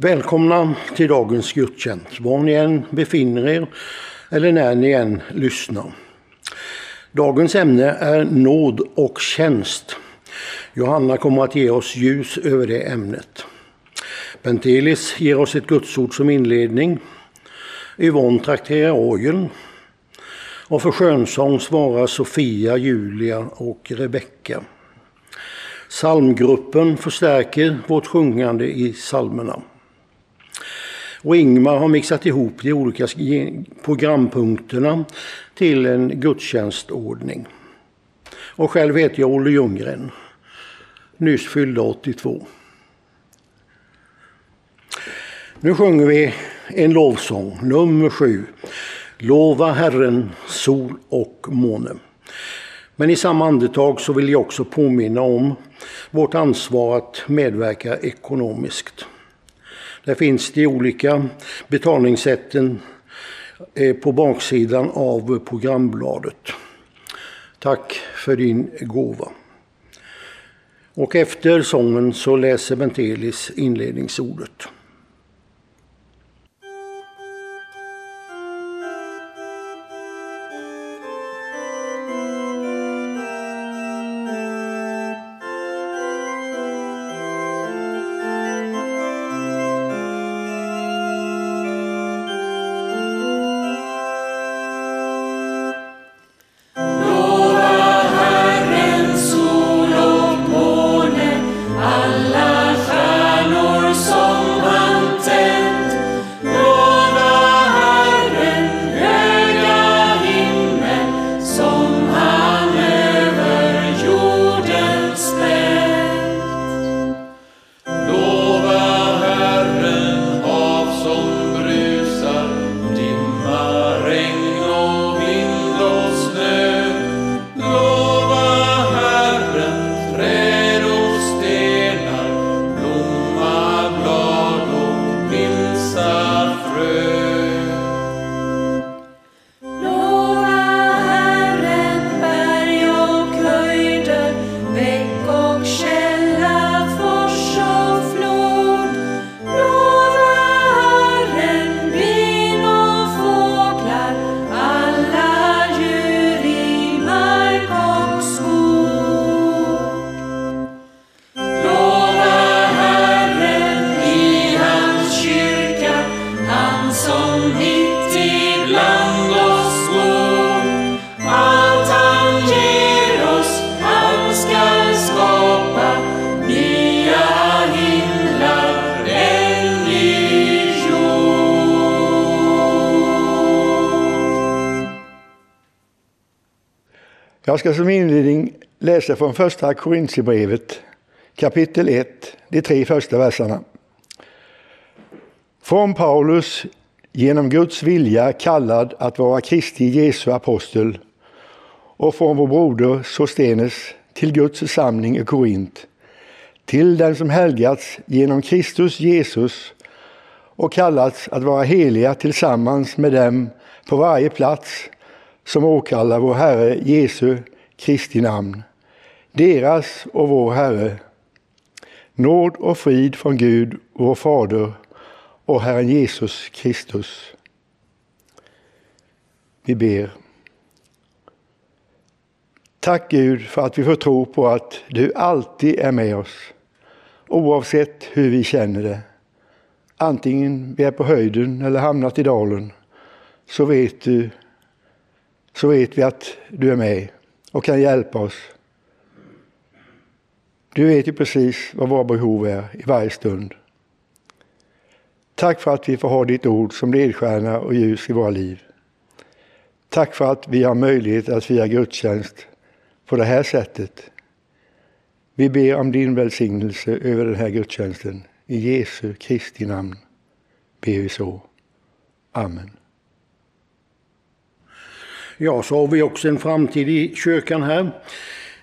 Välkomna till dagens gudstjänst, var ni än befinner er eller när ni än lyssnar. Dagens ämne är nåd och tjänst. Johanna kommer att ge oss ljus över det ämnet. Pentelis ger oss ett gudsord som inledning. Yvonne trakterar orgeln. Och för skönsång svarar Sofia, Julia och Rebecka. Salmgruppen förstärker vårt sjungande i salmerna. Och Ingmar har mixat ihop de olika programpunkterna till en gudstjänstordning. Och själv heter jag Olle Ljunggren, nyss fyllda 82. Nu sjunger vi en lovsång, nummer sju. Lova Herren, sol och måne. Men i samma andetag så vill jag också påminna om vårt ansvar att medverka ekonomiskt. Där finns de olika betalningssätten eh, på baksidan av programbladet. Tack för din gåva. Och efter sången så läser Bentelis inledningsordet. Jag ska som inledning läsa från första Korintierbrevet kapitel 1, de tre första verserna. Från Paulus, genom Guds vilja kallad att vara Kristi Jesu apostel och från vår broder Sostenes till Guds församling i Korint, till den som helgats genom Kristus Jesus och kallats att vara heliga tillsammans med dem på varje plats som åkallar vår Herre Jesu Kristi namn, deras och vår Herre. Nåd och frid från Gud, vår Fader och Herren Jesus Kristus. Vi ber. Tack Gud för att vi får tro på att du alltid är med oss, oavsett hur vi känner det. Antingen vi är på höjden eller hamnat i dalen, så vet du så vet vi att du är med och kan hjälpa oss. Du vet ju precis vad våra behov är i varje stund. Tack för att vi får ha ditt ord som ledstjärna och ljus i våra liv. Tack för att vi har möjlighet att fira gudstjänst på det här sättet. Vi ber om din välsignelse över den här gudstjänsten. I Jesu Kristi namn ber vi så. Amen. Ja, så har vi också en framtid i kyrkan här.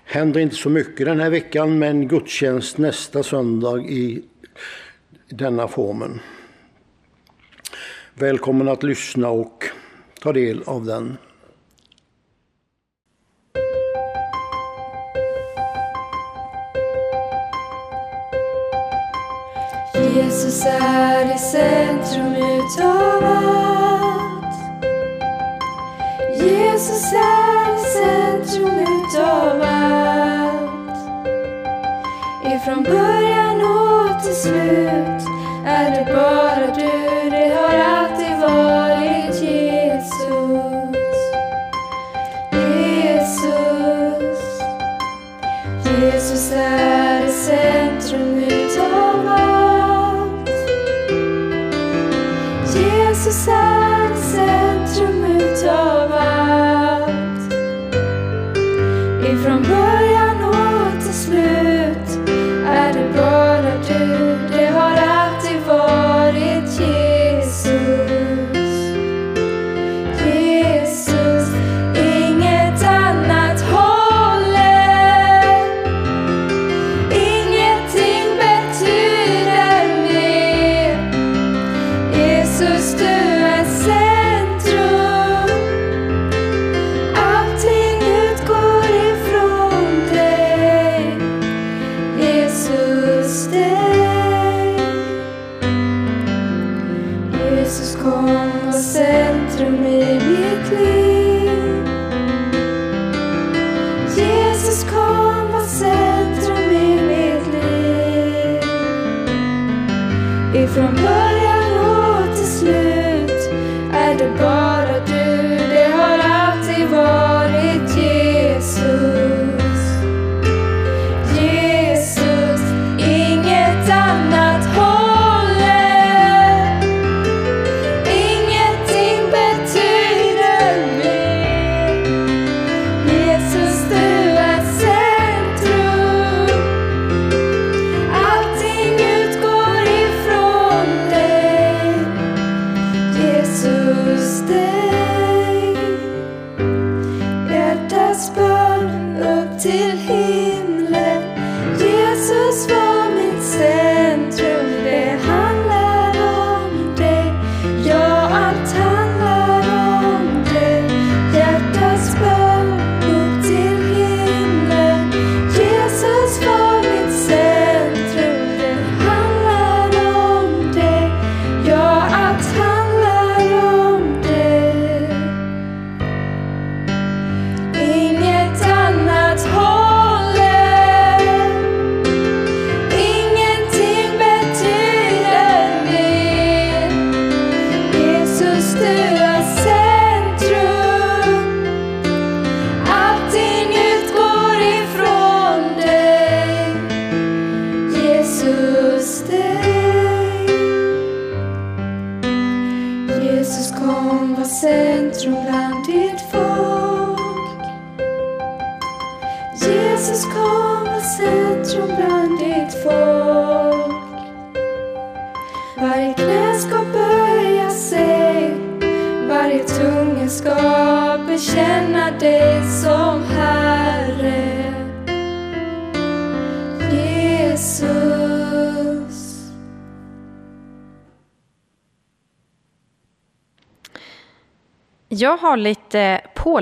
Händer inte så mycket den här veckan, men gudstjänst nästa söndag i denna formen. Välkommen att lyssna och ta del av den. Jesus är är i centrum utav allt. Jesus är centrum utav allt. Ifrån början och till slut är det bara du, det har alltid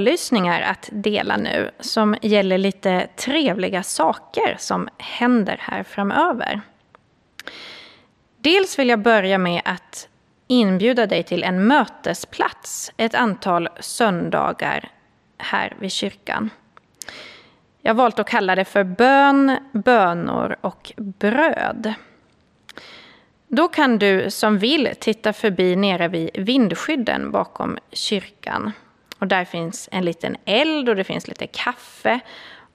pålysningar att dela nu som gäller lite trevliga saker som händer här framöver. Dels vill jag börja med att inbjuda dig till en mötesplats ett antal söndagar här vid kyrkan. Jag har valt att kalla det för bön, bönor och bröd. Då kan du som vill titta förbi nere vid vindskydden bakom kyrkan. Och där finns en liten eld och det finns lite kaffe.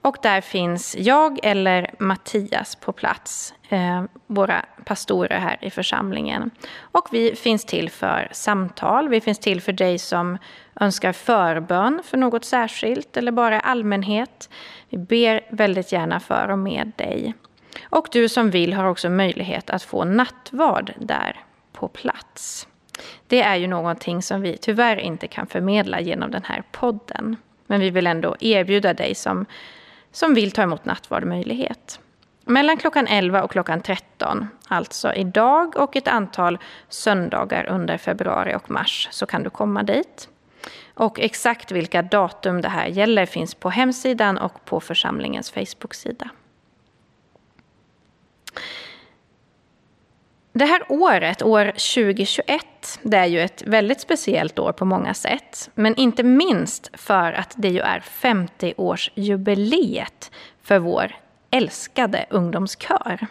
Och där finns jag eller Mattias på plats, eh, våra pastorer här i församlingen. Och vi finns till för samtal, vi finns till för dig som önskar förbön för något särskilt eller bara i allmänhet. Vi ber väldigt gärna för och med dig. Och du som vill har också möjlighet att få nattvard där på plats. Det är ju någonting som vi tyvärr inte kan förmedla genom den här podden. Men vi vill ändå erbjuda dig som, som vill ta emot nattvard möjlighet. Mellan klockan 11 och klockan 13, alltså idag och ett antal söndagar under februari och mars, så kan du komma dit. Och exakt vilka datum det här gäller finns på hemsidan och på församlingens Facebook-sida. Det här året, år 2021, det är ju ett väldigt speciellt år på många sätt. Men inte minst för att det ju är 50-årsjubileet för vår älskade ungdomskör.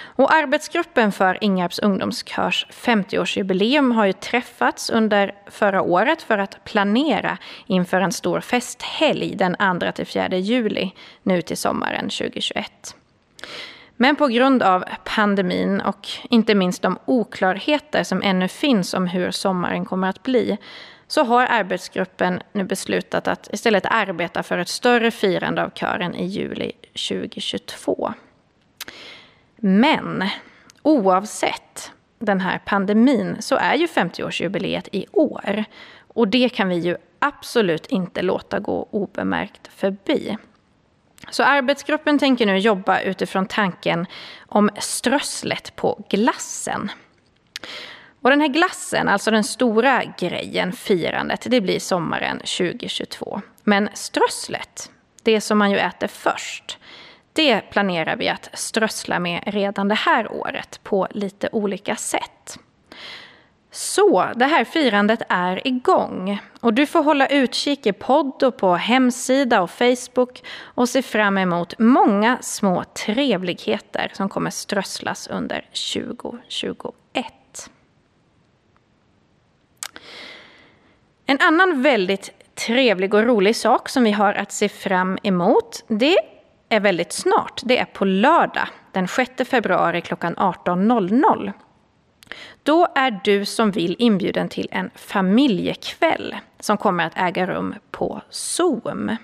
Och arbetsgruppen för Ingarps ungdomskörs 50-årsjubileum har ju träffats under förra året för att planera inför en stor festhelg den 2-4 juli nu till sommaren 2021. Men på grund av pandemin och inte minst de oklarheter som ännu finns om hur sommaren kommer att bli så har arbetsgruppen nu beslutat att istället arbeta för ett större firande av kören i juli 2022. Men oavsett den här pandemin så är ju 50-årsjubileet i år. Och det kan vi ju absolut inte låta gå obemärkt förbi. Så arbetsgruppen tänker nu jobba utifrån tanken om strösslet på glassen. Och den här glassen, alltså den stora grejen, firandet, det blir sommaren 2022. Men strösslet, det som man ju äter först, det planerar vi att strössla med redan det här året på lite olika sätt. Så det här firandet är igång och du får hålla utkik i podd och på hemsida och Facebook och se fram emot många små trevligheter som kommer strösslas under 2021. En annan väldigt trevlig och rolig sak som vi har att se fram emot det är väldigt snart. Det är på lördag den 6 februari klockan 18.00. Då är du som vill inbjuden till en familjekväll som kommer att äga rum på Zoom.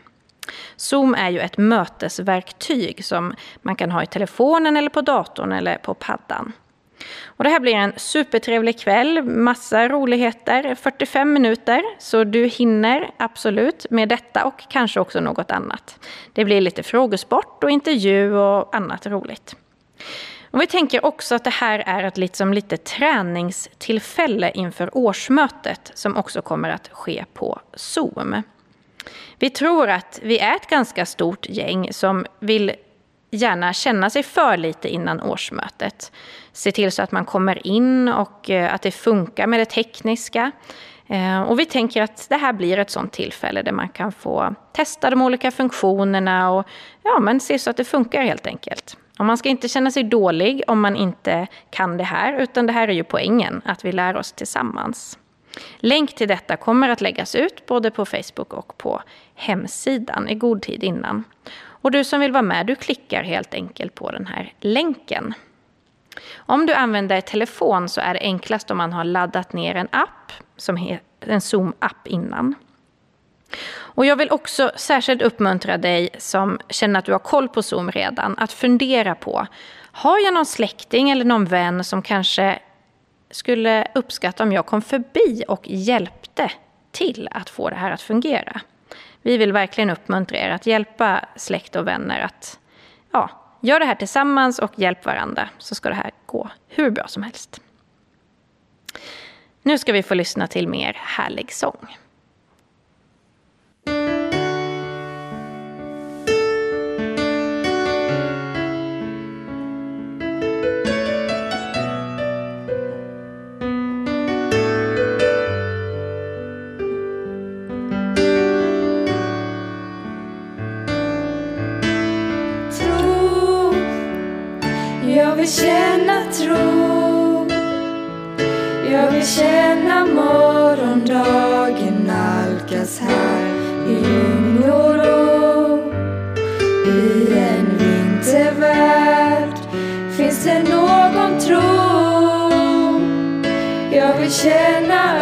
Zoom är ju ett mötesverktyg som man kan ha i telefonen eller på datorn eller på paddan. Och det här blir en supertrevlig kväll, massa roligheter, 45 minuter, så du hinner absolut med detta och kanske också något annat. Det blir lite frågesport och intervju och annat roligt. Och vi tänker också att det här är ett liksom lite träningstillfälle inför årsmötet som också kommer att ske på Zoom. Vi tror att vi är ett ganska stort gäng som vill gärna känna sig för lite innan årsmötet. Se till så att man kommer in och eh, att det funkar med det tekniska. Eh, och vi tänker att det här blir ett sånt tillfälle där man kan få testa de olika funktionerna och ja, men se så att det funkar helt enkelt. Och man ska inte känna sig dålig om man inte kan det här, utan det här är ju poängen, att vi lär oss tillsammans. Länk till detta kommer att läggas ut både på Facebook och på hemsidan i god tid innan. Och du som vill vara med, du klickar helt enkelt på den här länken. Om du använder telefon så är det enklast om man har laddat ner en app, som en Zoom-app innan. Och jag vill också särskilt uppmuntra dig som känner att du har koll på Zoom redan, att fundera på, har jag någon släkting eller någon vän som kanske skulle uppskatta om jag kom förbi och hjälpte till att få det här att fungera? Vi vill verkligen uppmuntra er att hjälpa släkt och vänner att ja, göra det här tillsammans och hjälp varandra så ska det här gå hur bra som helst. Nu ska vi få lyssna till mer härlig sång. Vill känna tro. Jag vill känna morgondagen nalkas här i lugn och ro. I en vintervärld finns det någon tro. Jag vill känna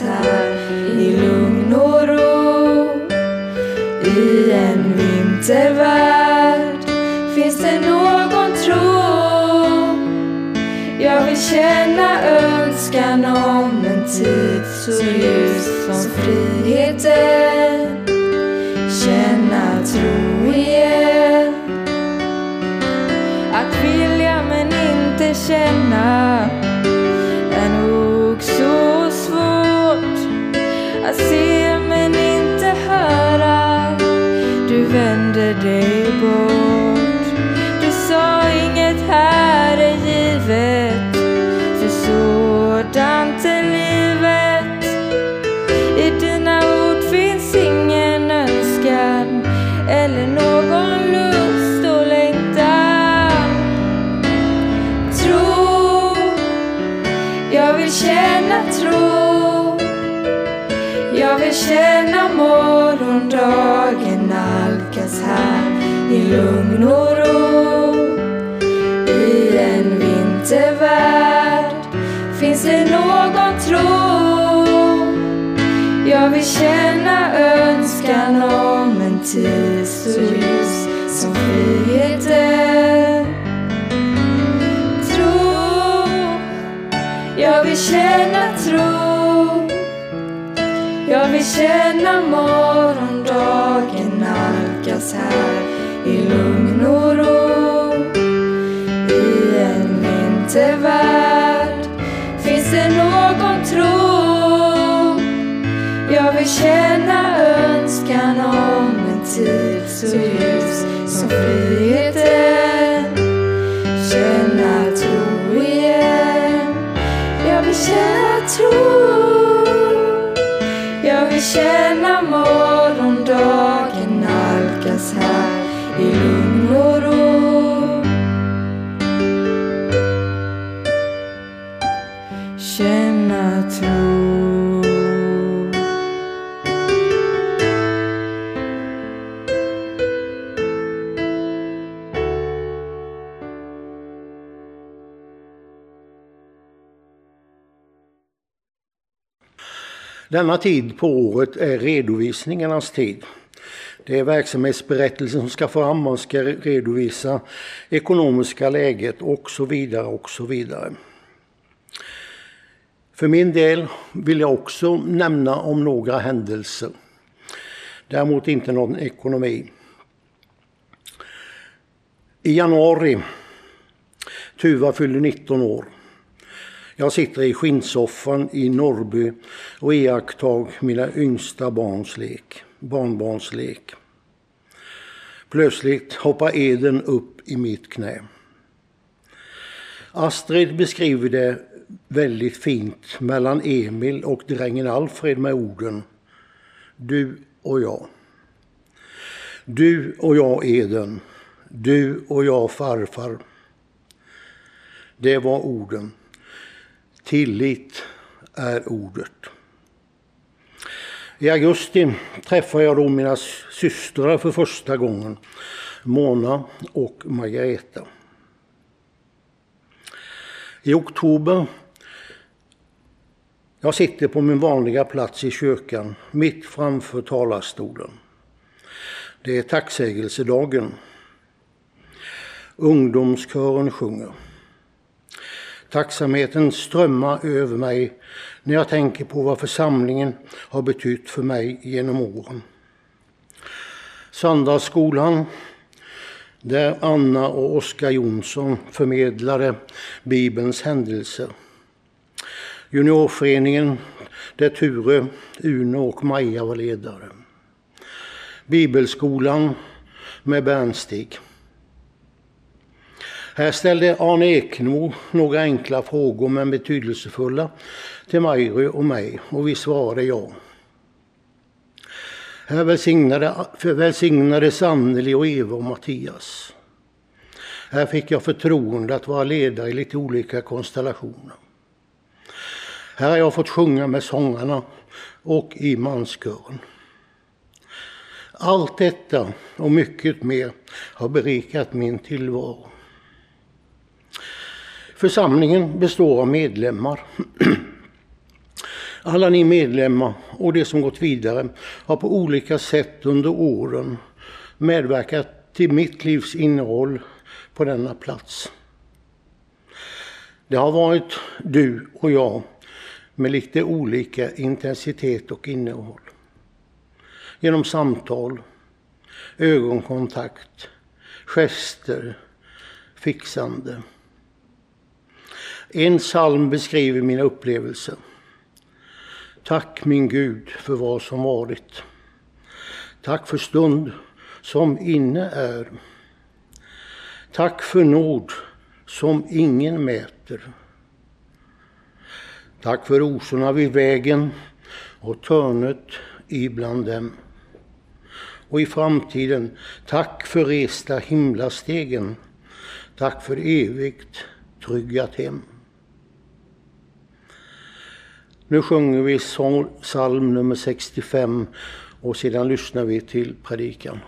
här i lugn och ro. I en vintervärld finns det någon tro. Jag vill känna önskan om en tid så ljus som friheten. Känna tro igen. Att vilja men inte känna här i lugn och ro. I en vintervärld finns det någon tro. Jag vill känna önskan om en tid så ljus som friheten. Tro, jag vill känna tro. Jag vill känna mål. Jag Denna tid på året är redovisningarnas tid. Det är verksamhetsberättelsen som ska fram, man ska redovisa ekonomiska läget och så vidare och så vidare. För min del vill jag också nämna om några händelser. Däremot inte någon ekonomi. I januari, Tuva fyllde 19 år. Jag sitter i skinnsoffan i Norrby och iakttar mina yngsta barns lek, barnbarns lek. Plötsligt hoppar Eden upp i mitt knä. Astrid beskriver det väldigt fint mellan Emil och drängen Alfred med orden Du och jag. Du och jag Eden. Du och jag farfar. Det var orden. Tillit är ordet. I augusti träffade jag då mina systrar för första gången, Mona och Margareta. I oktober, jag sitter på min vanliga plats i kyrkan, mitt framför talarstolen. Det är tacksägelsedagen. Ungdomskören sjunger. Tacksamheten strömmar över mig när jag tänker på vad församlingen har betytt för mig genom åren. Söndagsskolan, där Anna och Oskar Jonsson förmedlade Bibelns händelser. Juniorföreningen, där Ture, Uno och Maja var ledare. Bibelskolan med Bernstig. Här ställde Arne Ekno några enkla frågor men betydelsefulla till Majry och mig och vi svarade ja. Här välsignade, välsignades Anneli och Eva och Mattias. Här fick jag förtroende att vara ledare i lite olika konstellationer. Här har jag fått sjunga med sångarna och i manskören. Allt detta och mycket mer har berikat min tillvaro. Församlingen består av medlemmar. Alla ni medlemmar och de som gått vidare har på olika sätt under åren medverkat till mitt livs innehåll på denna plats. Det har varit du och jag med lite olika intensitet och innehåll. Genom samtal, ögonkontakt, gester, fixande. En psalm beskriver mina upplevelser. Tack min Gud för vad som varit. Tack för stund som inne är. Tack för nåd som ingen mäter. Tack för rosorna vid vägen och törnet ibland dem. Och i framtiden, tack för resta himlastegen. Tack för evigt tryggat hem. Nu sjunger vi psalm nummer 65 och sedan lyssnar vi till predikan.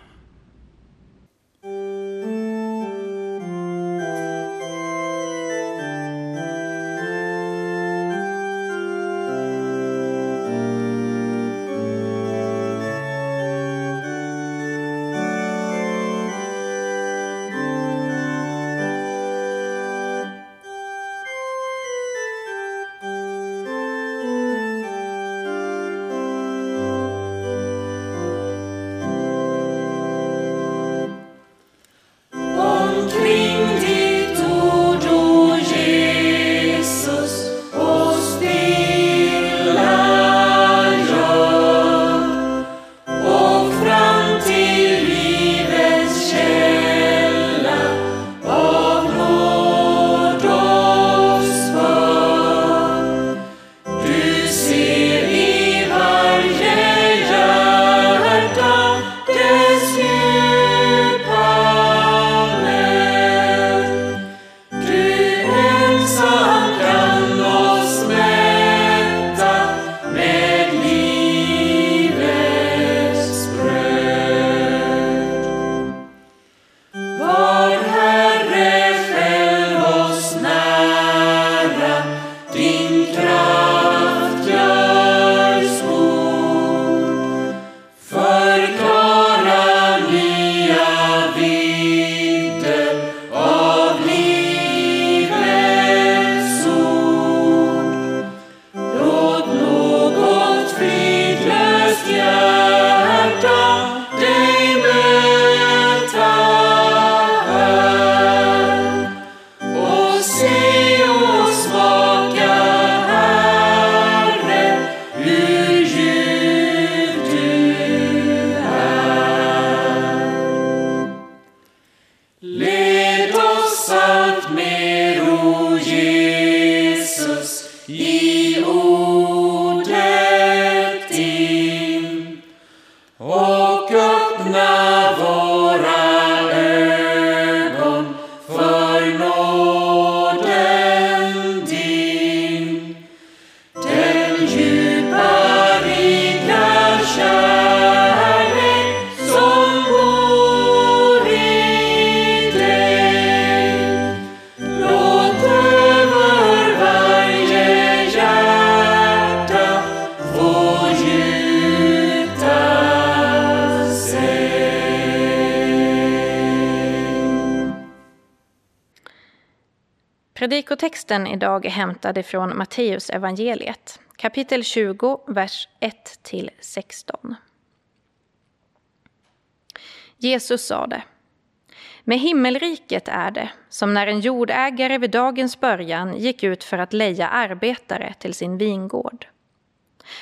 Idag är hämtad ifrån Matteus evangeliet, kapitel 20, vers 1-16. Jesus sade Med himmelriket är det som när en jordägare vid dagens början gick ut för att leja arbetare till sin vingård.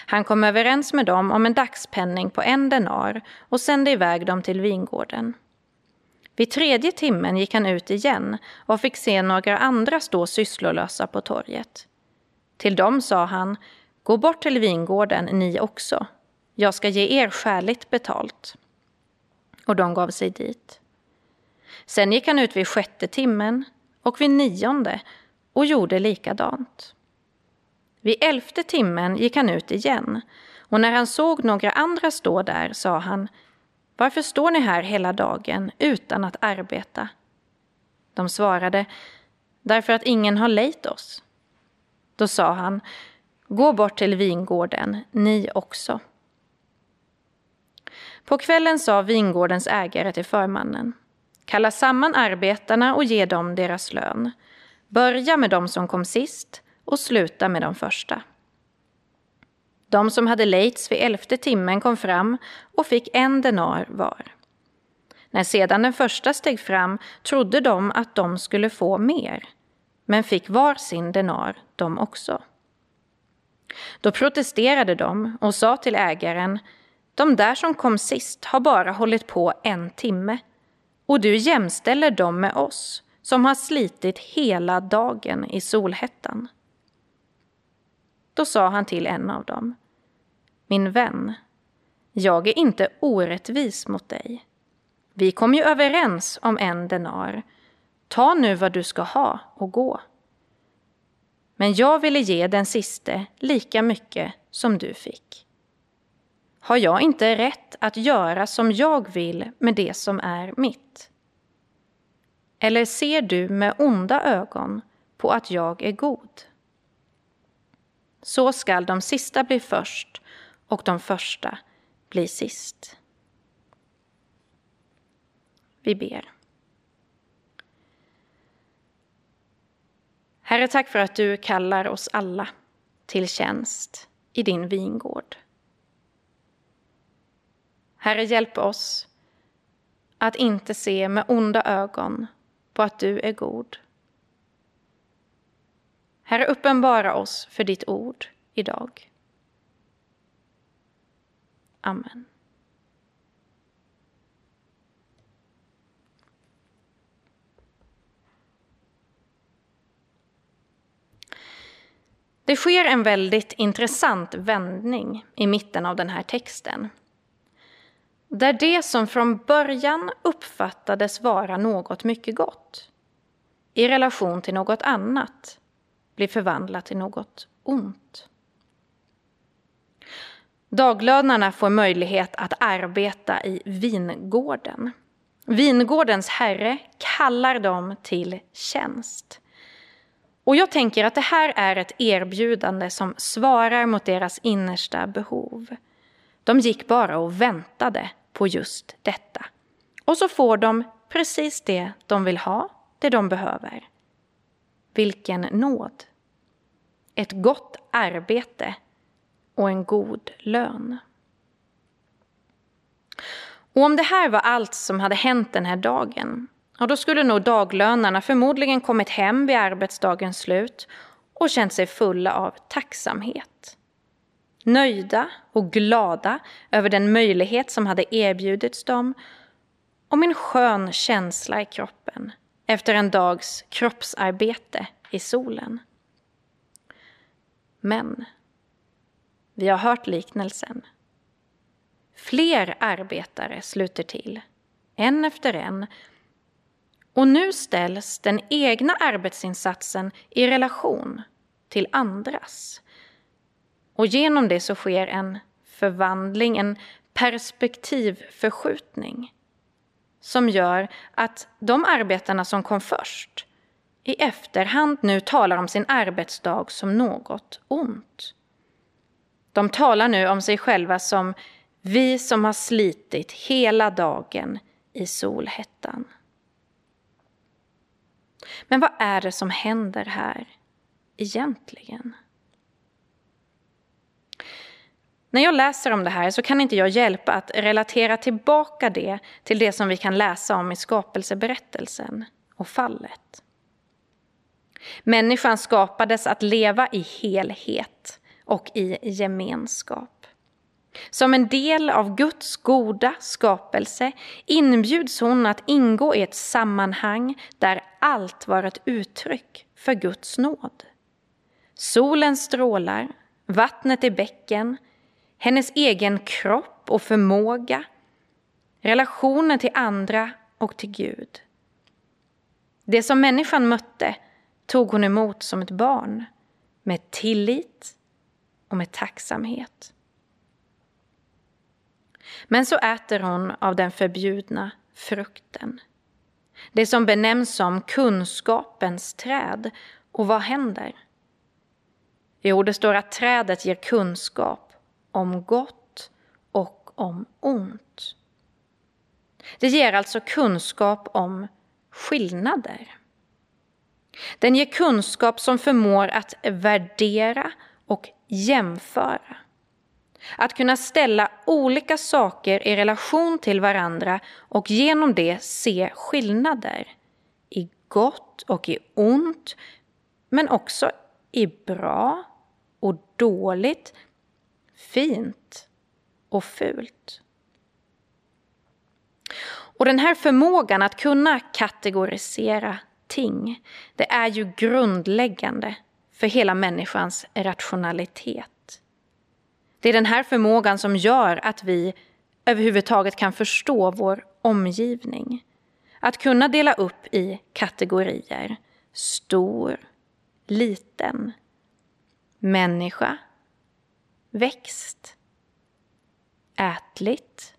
Han kom överens med dem om en dagspenning på en denar och sände iväg dem till vingården. Vid tredje timmen gick han ut igen och fick se några andra stå sysslolösa på torget. Till dem sa han, gå bort till vingården ni också. Jag ska ge er skäligt betalt. Och de gav sig dit. Sen gick han ut vid sjätte timmen och vid nionde och gjorde likadant. Vid elfte timmen gick han ut igen och när han såg några andra stå där sa han varför står ni här hela dagen utan att arbeta? De svarade, därför att ingen har lejt oss. Då sa han, gå bort till vingården, ni också. På kvällen sa vingårdens ägare till förmannen, kalla samman arbetarna och ge dem deras lön. Börja med dem som kom sist och sluta med de första. De som hade lejts vid elfte timmen kom fram och fick en denar var. När sedan den första steg fram trodde de att de skulle få mer, men fick var sin denar de också. Då protesterade de och sa till ägaren, de där som kom sist har bara hållit på en timme och du jämställer dem med oss som har slitit hela dagen i solhettan. Då sa han till en av dem, min vän, jag är inte orättvis mot dig. Vi kom ju överens om en denar. Ta nu vad du ska ha och gå. Men jag ville ge den siste lika mycket som du fick. Har jag inte rätt att göra som jag vill med det som är mitt? Eller ser du med onda ögon på att jag är god? Så skall de sista bli först och de första blir sist. Vi ber. Herre, tack för att du kallar oss alla till tjänst i din vingård. Herre, hjälp oss att inte se med onda ögon på att du är god. Herre, uppenbara oss för ditt ord idag. Amen. Det sker en väldigt intressant vändning i mitten av den här texten. Där det som från början uppfattades vara något mycket gott i relation till något annat blir förvandlat till något ont. Daglönarna får möjlighet att arbeta i vingården. Vingårdens herre kallar dem till tjänst. Och jag tänker att det här är ett erbjudande som svarar mot deras innersta behov. De gick bara och väntade på just detta. Och så får de precis det de vill ha, det de behöver. Vilken nåd! Ett gott arbete och en god lön. Och om det här var allt som hade hänt den här dagen, ja, då skulle nog daglönarna förmodligen kommit hem vid arbetsdagens slut och känt sig fulla av tacksamhet. Nöjda och glada över den möjlighet som hade erbjudits dem och med en skön känsla i kroppen efter en dags kroppsarbete i solen. Men vi har hört liknelsen. Fler arbetare sluter till, en efter en och nu ställs den egna arbetsinsatsen i relation till andras. Och genom det så sker en förvandling, en perspektivförskjutning som gör att de arbetarna som kom först i efterhand nu talar om sin arbetsdag som något ont. De talar nu om sig själva som vi som har slitit hela dagen i solhettan. Men vad är det som händer här egentligen? När jag läser om det här så kan inte jag hjälpa att relatera tillbaka det till det som vi kan läsa om i skapelseberättelsen och fallet. Människan skapades att leva i helhet och i gemenskap. Som en del av Guds goda skapelse inbjuds hon att ingå i ett sammanhang där allt var ett uttryck för Guds nåd. Solen strålar, vattnet i bäcken, hennes egen kropp och förmåga, relationen till andra och till Gud. Det som människan mötte tog hon emot som ett barn med tillit och med tacksamhet. Men så äter hon av den förbjudna frukten. Det som benämns som kunskapens träd. Och vad händer? Jo, det står att trädet ger kunskap om gott och om ont. Det ger alltså kunskap om skillnader. Den ger kunskap som förmår att värdera och jämföra. Att kunna ställa olika saker i relation till varandra och genom det se skillnader. I gott och i ont, men också i bra och dåligt, fint och fult. Och den här förmågan att kunna kategorisera ting, det är ju grundläggande för hela människans rationalitet. Det är den här förmågan som gör att vi överhuvudtaget kan förstå vår omgivning. Att kunna dela upp i kategorier. Stor, liten, människa, växt, ätligt,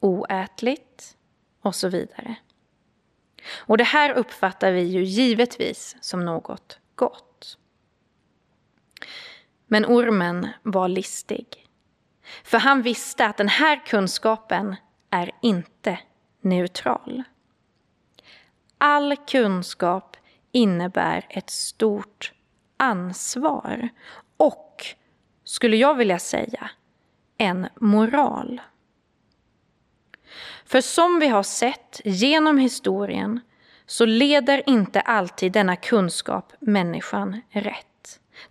oätligt och så vidare. Och det här uppfattar vi ju givetvis som något gott. Men ormen var listig. För han visste att den här kunskapen är inte neutral. All kunskap innebär ett stort ansvar och, skulle jag vilja säga, en moral. För som vi har sett genom historien så leder inte alltid denna kunskap människan rätt.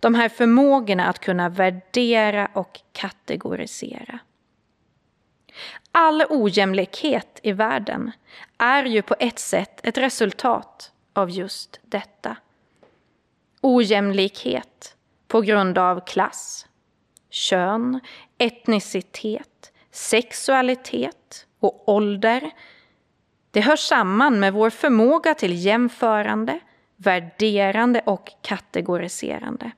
De här förmågorna att kunna värdera och kategorisera. All ojämlikhet i världen är ju på ett sätt ett resultat av just detta. Ojämlikhet på grund av klass, kön, etnicitet, sexualitet och ålder. Det hör samman med vår förmåga till jämförande, värderande och kategoriserande.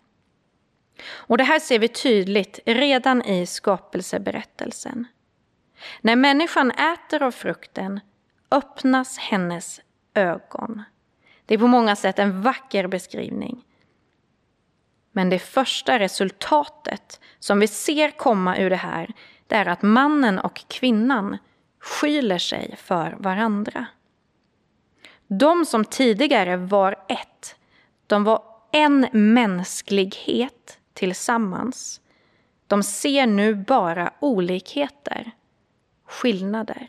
Och det här ser vi tydligt redan i skapelseberättelsen. När människan äter av frukten öppnas hennes ögon. Det är på många sätt en vacker beskrivning. Men det första resultatet som vi ser komma ur det här, det är att mannen och kvinnan skyler sig för varandra. De som tidigare var ett, de var en mänsklighet tillsammans. De ser nu bara olikheter, skillnader.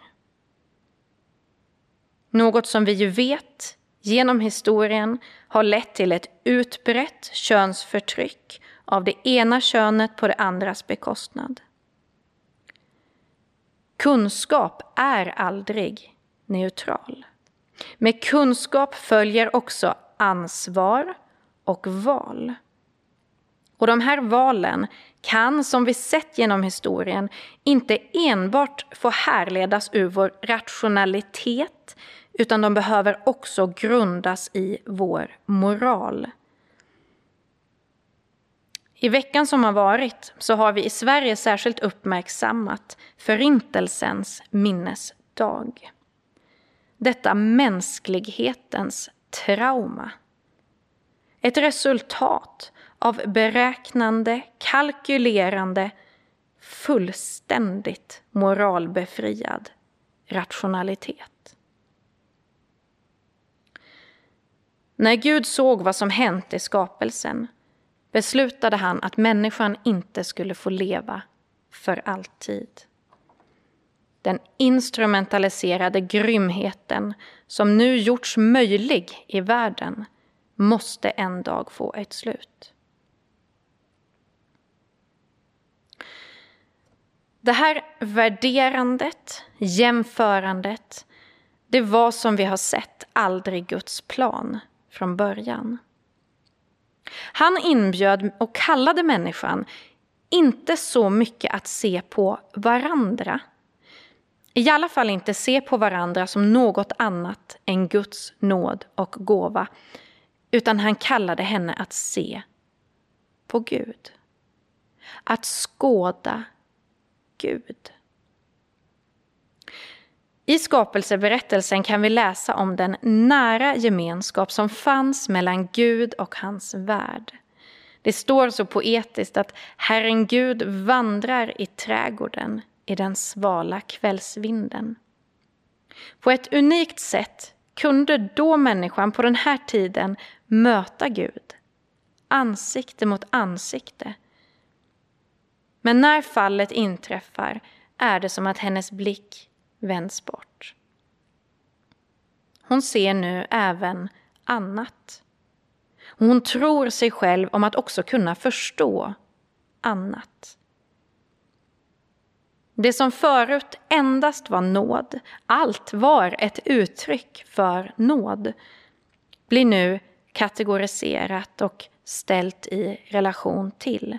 Något som vi ju vet genom historien har lett till ett utbrett könsförtryck av det ena könet på det andras bekostnad. Kunskap är aldrig neutral. Med kunskap följer också ansvar och val. Och de här valen kan, som vi sett genom historien, inte enbart få härledas ur vår rationalitet, utan de behöver också grundas i vår moral. I veckan som har varit så har vi i Sverige särskilt uppmärksammat Förintelsens minnesdag. Detta mänsklighetens trauma. Ett resultat av beräknande, kalkylerande, fullständigt moralbefriad rationalitet. När Gud såg vad som hänt i skapelsen beslutade han att människan inte skulle få leva för alltid. Den instrumentaliserade grymheten som nu gjorts möjlig i världen måste en dag få ett slut. Det här värderandet, jämförandet, det var som vi har sett aldrig Guds plan från början. Han inbjöd och kallade människan inte så mycket att se på varandra. I alla fall inte se på varandra som något annat än Guds nåd och gåva. Utan han kallade henne att se på Gud. Att skåda Gud. I skapelseberättelsen kan vi läsa om den nära gemenskap som fanns mellan Gud och hans värld. Det står så poetiskt att Herren Gud vandrar i trädgården i den svala kvällsvinden. På ett unikt sätt kunde då människan på den här tiden möta Gud, ansikte mot ansikte. Men när fallet inträffar är det som att hennes blick vänds bort. Hon ser nu även annat. Hon tror sig själv om att också kunna förstå annat. Det som förut endast var nåd, allt var ett uttryck för nåd, blir nu kategoriserat och ställt i relation till.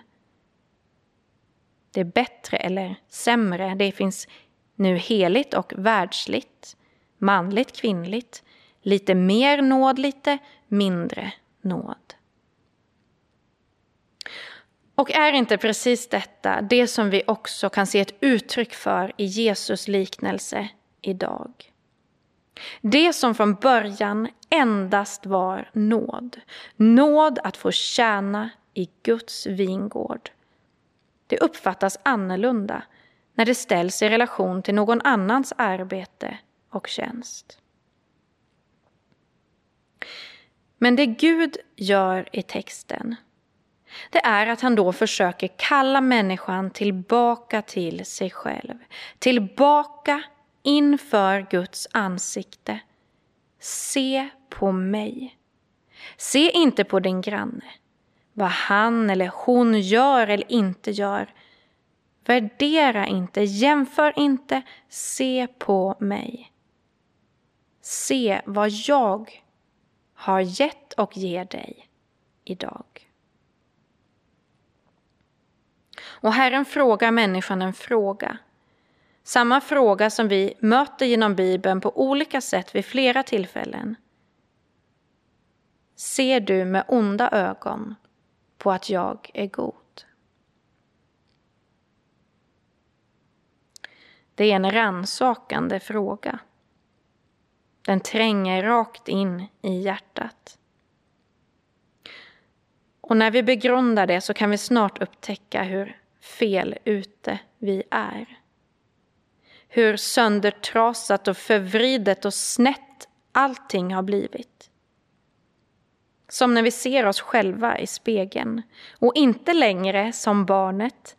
Det är bättre eller sämre, det finns nu heligt och världsligt, manligt, kvinnligt, lite mer nåd, lite mindre nåd. Och är inte precis detta det som vi också kan se ett uttryck för i Jesus liknelse idag? Det som från början endast var nåd, nåd att få tjäna i Guds vingård. Det uppfattas annorlunda när det ställs i relation till någon annans arbete och tjänst. Men det Gud gör i texten det är att han då försöker kalla människan tillbaka till sig själv. Tillbaka inför Guds ansikte. Se på mig. Se inte på din granne, vad han eller hon gör eller inte gör. Värdera inte, jämför inte, se på mig. Se vad jag har gett och ger dig idag. Och Herren frågar människan en fråga. Samma fråga som vi möter genom Bibeln på olika sätt vid flera tillfällen. Ser du med onda ögon på att jag är god? Det är en rannsakande fråga. Den tränger rakt in i hjärtat. Och när vi begrundar det så kan vi snart upptäcka hur fel ute vi är. Hur söndertrasat och förvridet och snett allting har blivit. Som när vi ser oss själva i spegeln och inte längre som barnet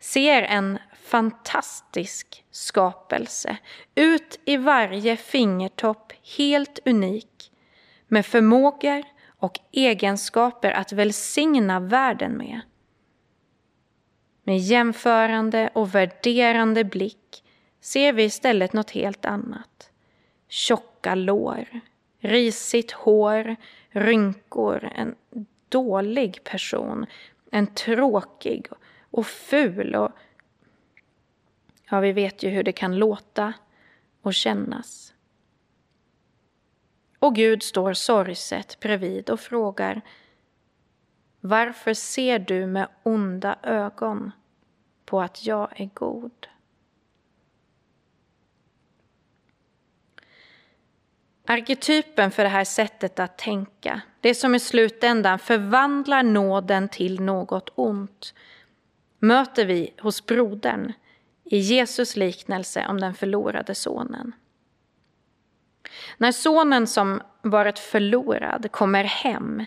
ser en fantastisk skapelse ut i varje fingertopp helt unik med förmågor och egenskaper att välsigna världen med. Med jämförande och värderande blick ser vi istället något helt annat. Tjocka lår, risigt hår, rynkor, en dålig person, en tråkig och ful och ja, vi vet ju hur det kan låta och kännas. Och Gud står sorgset bredvid och frågar varför ser du med onda ögon på att jag är god? Arketypen för det här sättet att tänka, det som i slutändan förvandlar nåden till något ont, möter vi hos brodern i Jesus liknelse om den förlorade sonen. När sonen som varit förlorad kommer hem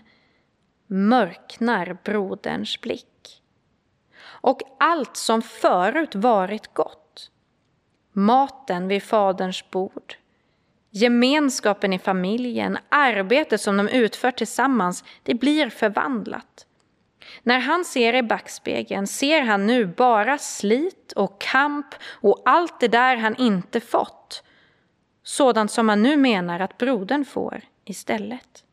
mörknar broderns blick. Och allt som förut varit gott, maten vid faderns bord, gemenskapen i familjen, arbetet som de utför tillsammans, det blir förvandlat. När han ser i backspegeln ser han nu bara slit och kamp och allt det där han inte fått. Sådant som han nu menar att brodern får istället.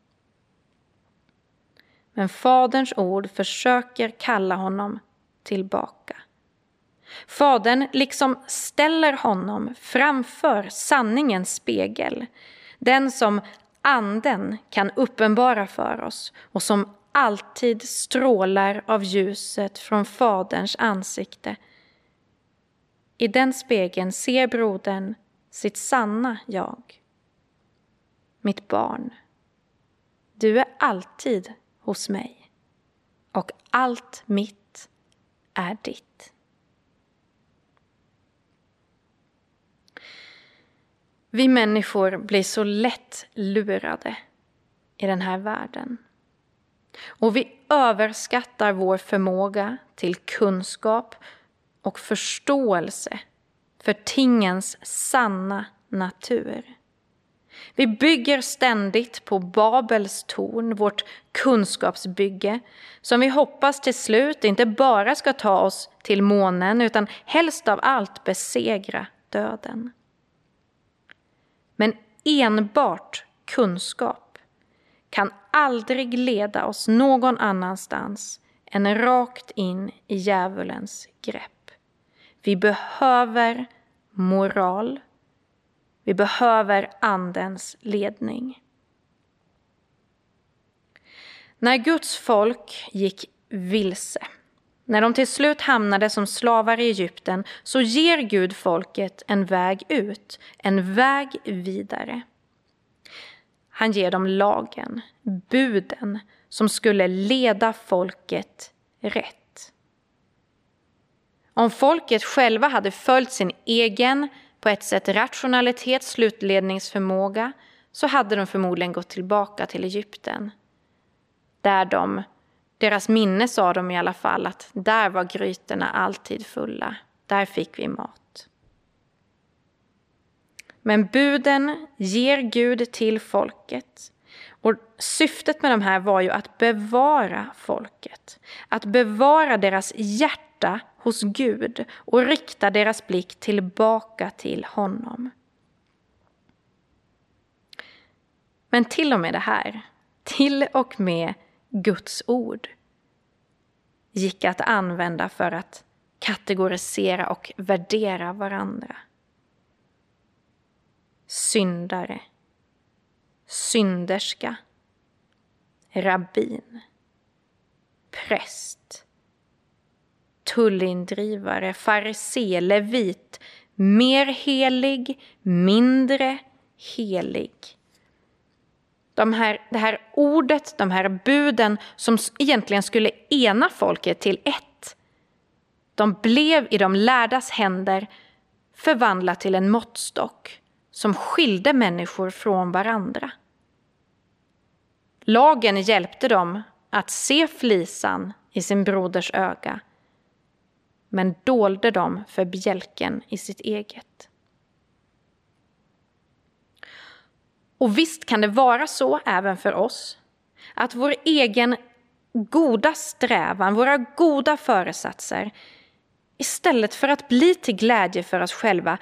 Men Faderns ord försöker kalla honom tillbaka. Fadern liksom ställer honom framför sanningens spegel, den som Anden kan uppenbara för oss och som alltid strålar av ljuset från Faderns ansikte. I den spegeln ser brodern sitt sanna jag. Mitt barn, du är alltid hos mig och allt mitt är ditt. Vi människor blir så lätt lurade i den här världen. Och vi överskattar vår förmåga till kunskap och förståelse för tingens sanna natur. Vi bygger ständigt på Babels torn, vårt kunskapsbygge, som vi hoppas till slut inte bara ska ta oss till månen utan helst av allt besegra döden. Enbart kunskap kan aldrig leda oss någon annanstans än rakt in i djävulens grepp. Vi behöver moral. Vi behöver Andens ledning. När Guds folk gick vilse, när de till slut hamnade som slavar i Egypten, så ger Gud folket en väg ut, en väg vidare. Han ger dem lagen, buden, som skulle leda folket rätt. Om folket själva hade följt sin egen, på ett sätt rationalitet, slutledningsförmåga, så hade de förmodligen gått tillbaka till Egypten. Där de, deras minne sa de i alla fall att där var grytorna alltid fulla. Där fick vi mat. Men buden ger Gud till folket. Och syftet med de här var ju att bevara folket. Att bevara deras hjärta hos Gud och rikta deras blick tillbaka till honom. Men till och med det här, till och med Guds ord, gick att använda för att kategorisera och värdera varandra. Syndare, synderska, rabbin, präst, tullindrivare, farisé, levit, mer helig, mindre helig. De här, det här ordet, de här buden som egentligen skulle ena folket till ett. De blev i de lärdas händer förvandlat till en måttstock som skilde människor från varandra. Lagen hjälpte dem att se flisan i sin broders öga men dolde dem för bjälken i sitt eget. Och visst kan det vara så även för oss, att vår egen goda strävan, våra goda föresatser, istället för att bli till glädje för oss själva,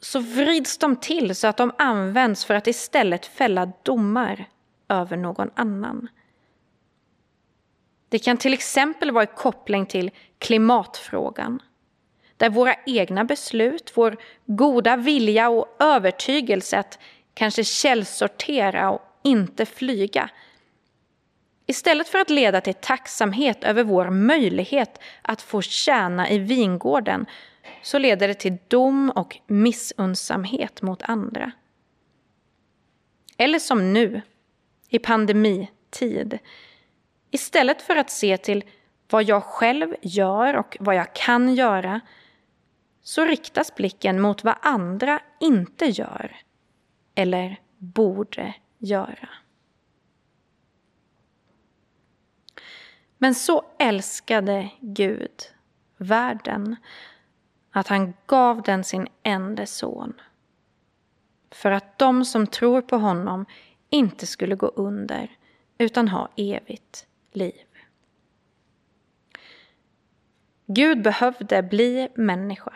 så vrids de till så att de används för att istället fälla domar över någon annan. Det kan till exempel vara i koppling till klimatfrågan. Där våra egna beslut, vår goda vilja och övertygelse att kanske källsortera och inte flyga. Istället för att leda till tacksamhet över vår möjlighet att få tjäna i vingården så leder det till dom och missunnsamhet mot andra. Eller som nu, i pandemitid, Istället för att se till vad jag själv gör och vad jag kan göra så riktas blicken mot vad andra inte gör eller borde göra. Men så älskade Gud världen att han gav den sin enda son för att de som tror på honom inte skulle gå under utan ha evigt liv. Gud behövde bli människa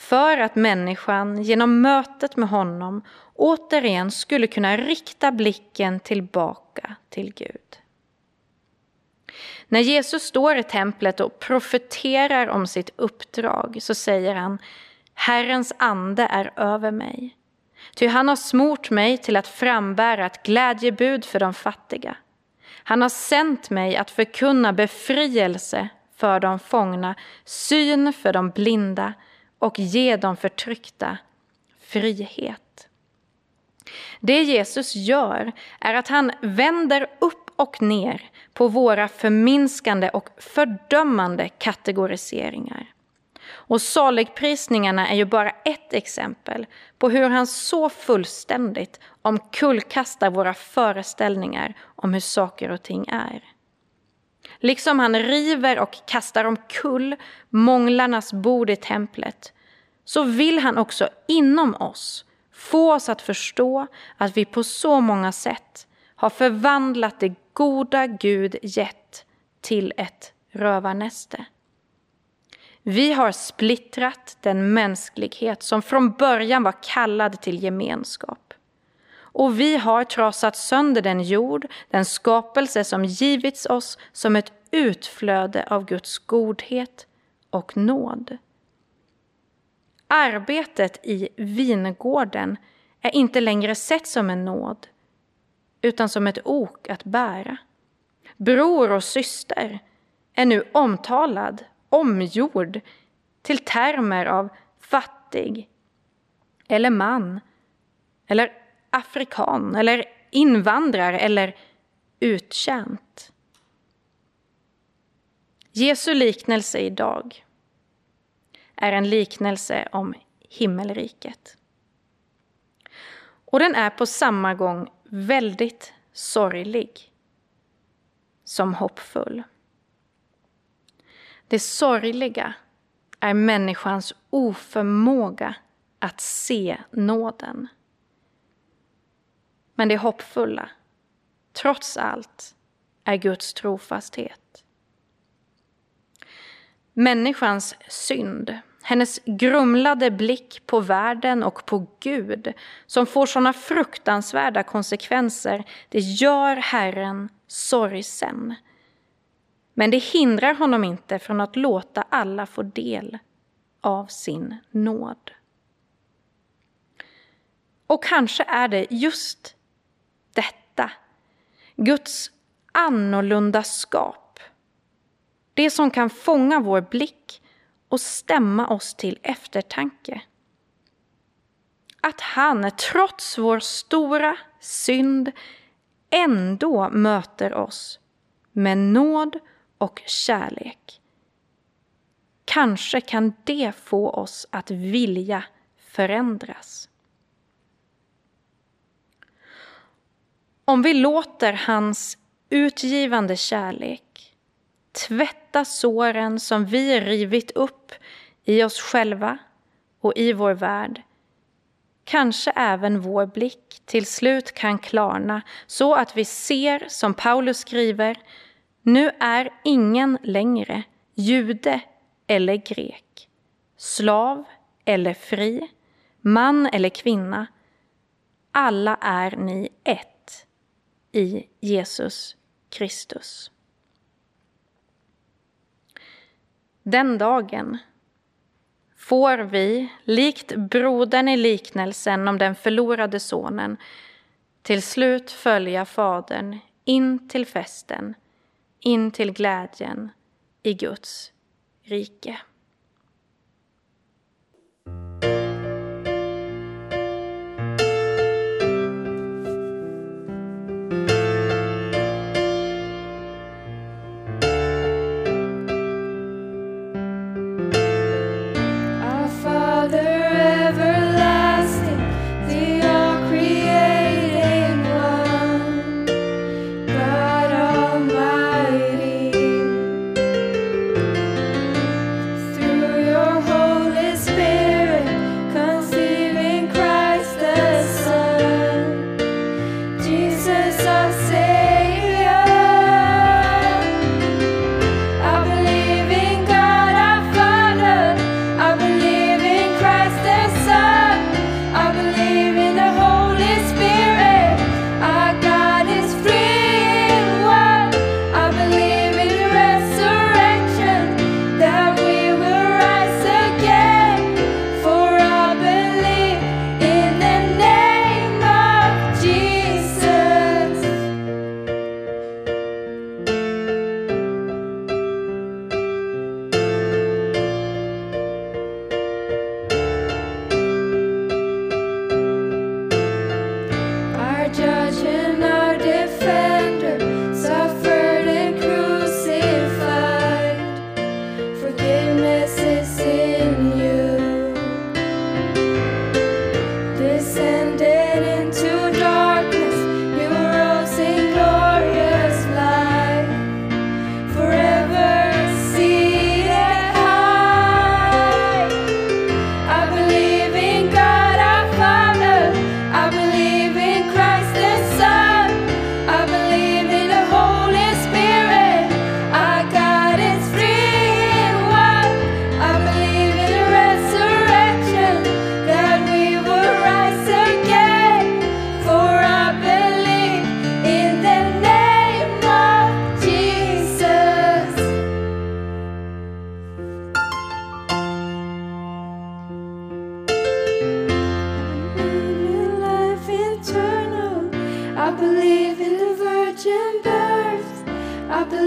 för att människan genom mötet med honom återigen skulle kunna rikta blicken tillbaka till Gud. När Jesus står i templet och profeterar om sitt uppdrag så säger han Herrens ande är över mig. Ty han har smort mig till att frambära ett glädjebud för de fattiga. Han har sänt mig att förkunna befrielse för de fångna, syn för de blinda och ge de förtryckta frihet. Det Jesus gör är att han vänder upp och ner på våra förminskande och fördömande kategoriseringar. Och saligprisningarna är ju bara ett exempel på hur han så fullständigt omkullkastar våra föreställningar om hur saker och ting är. Liksom han river och kastar omkull månglarnas bord i templet så vill han också inom oss få oss att förstå att vi på så många sätt har förvandlat det goda Gud gett till ett rövarnäste. Vi har splittrat den mänsklighet som från början var kallad till gemenskap. Och vi har trasat sönder den jord, den skapelse som givits oss som ett utflöde av Guds godhet och nåd. Arbetet i vingården är inte längre sett som en nåd, utan som ett ok att bära. Bror och syster är nu omtalad, omgjord till termer av fattig eller man eller afrikan eller invandrare eller uttjänt. Jesu liknelse idag är en liknelse om himmelriket. Och den är på samma gång väldigt sorglig som hoppfull. Det sorgliga är människans oförmåga att se nåden. Men det hoppfulla, trots allt, är Guds trofasthet. Människans synd hennes grumlade blick på världen och på Gud som får såna fruktansvärda konsekvenser, det gör Herren sorgsen. Men det hindrar honom inte från att låta alla få del av sin nåd. Och kanske är det just rätta. Guds annorlunda skap, det som kan fånga vår blick och stämma oss till eftertanke. Att han, trots vår stora synd, ändå möter oss med nåd och kärlek. Kanske kan det få oss att vilja förändras. Om vi låter hans utgivande kärlek tvätta såren som vi rivit upp i oss själva och i vår värld. Kanske även vår blick till slut kan klarna så att vi ser, som Paulus skriver, nu är ingen längre jude eller grek, slav eller fri, man eller kvinna. Alla är ni ett i Jesus Kristus. Den dagen får vi, likt brodern i liknelsen om den förlorade sonen, till slut följa Fadern in till festen, in till glädjen i Guds rike.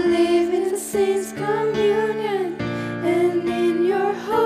Believe in the saints' communion and in your holy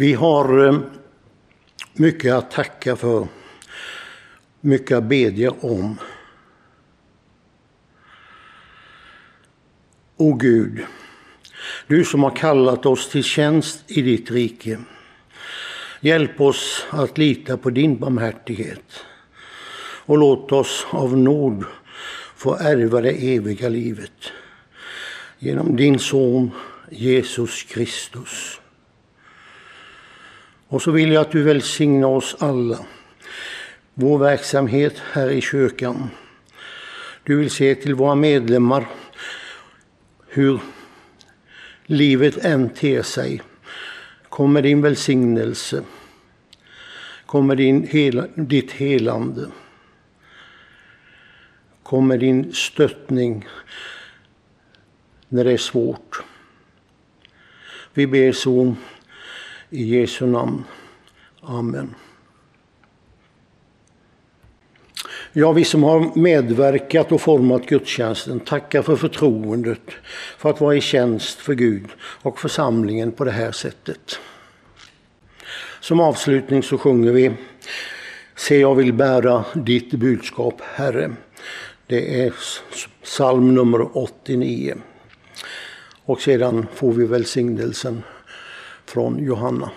Vi har eh, mycket att tacka för, mycket att bedja om. O Gud, du som har kallat oss till tjänst i ditt rike. Hjälp oss att lita på din barmhärtighet och låt oss av nåd få ärva det eviga livet genom din son Jesus Kristus. Och så vill jag att du välsignar oss alla, vår verksamhet här i kyrkan. Du vill se till våra medlemmar hur livet än ter sig. Kom med din välsignelse. Kom med din hela, ditt helande. Kom med din stöttning när det är svårt. Vi ber så i Jesu namn. Amen. Ja, vi som har medverkat och format gudstjänsten tackar för förtroendet för att vara i tjänst för Gud och församlingen på det här sättet. Som avslutning så sjunger vi Se, jag vill bära ditt budskap, Herre. Det är psalm nummer 89. Och sedan får vi välsignelsen från Johanna.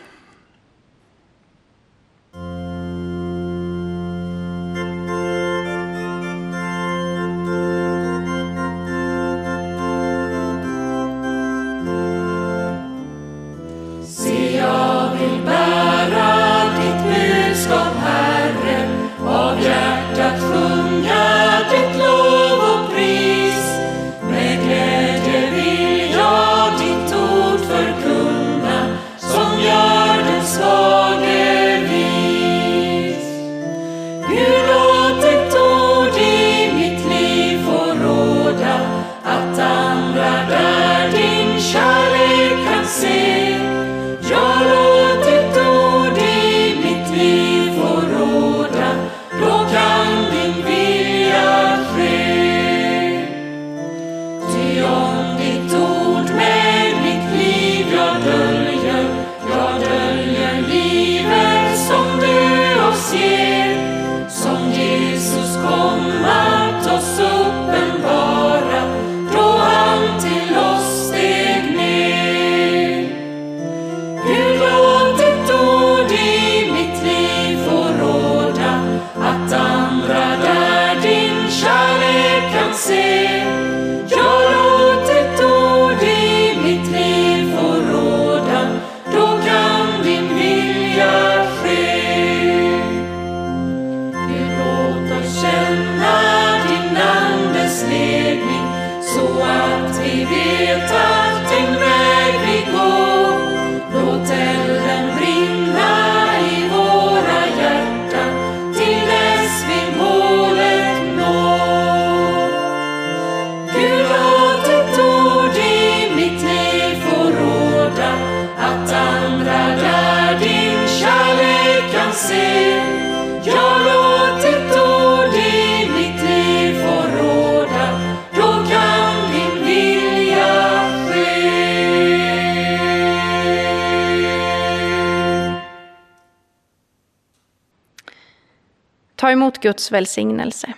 Emot Guds välsignelse.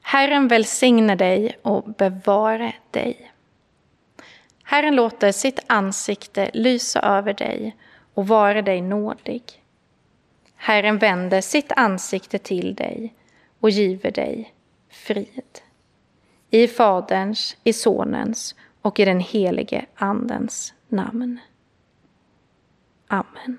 Herren välsigne dig och bevare dig. Herren låter sitt ansikte lysa över dig och vara dig nådig. Herren vänder sitt ansikte till dig och giver dig frid. I Faderns, i Sonens och i den helige Andens namn. Amen.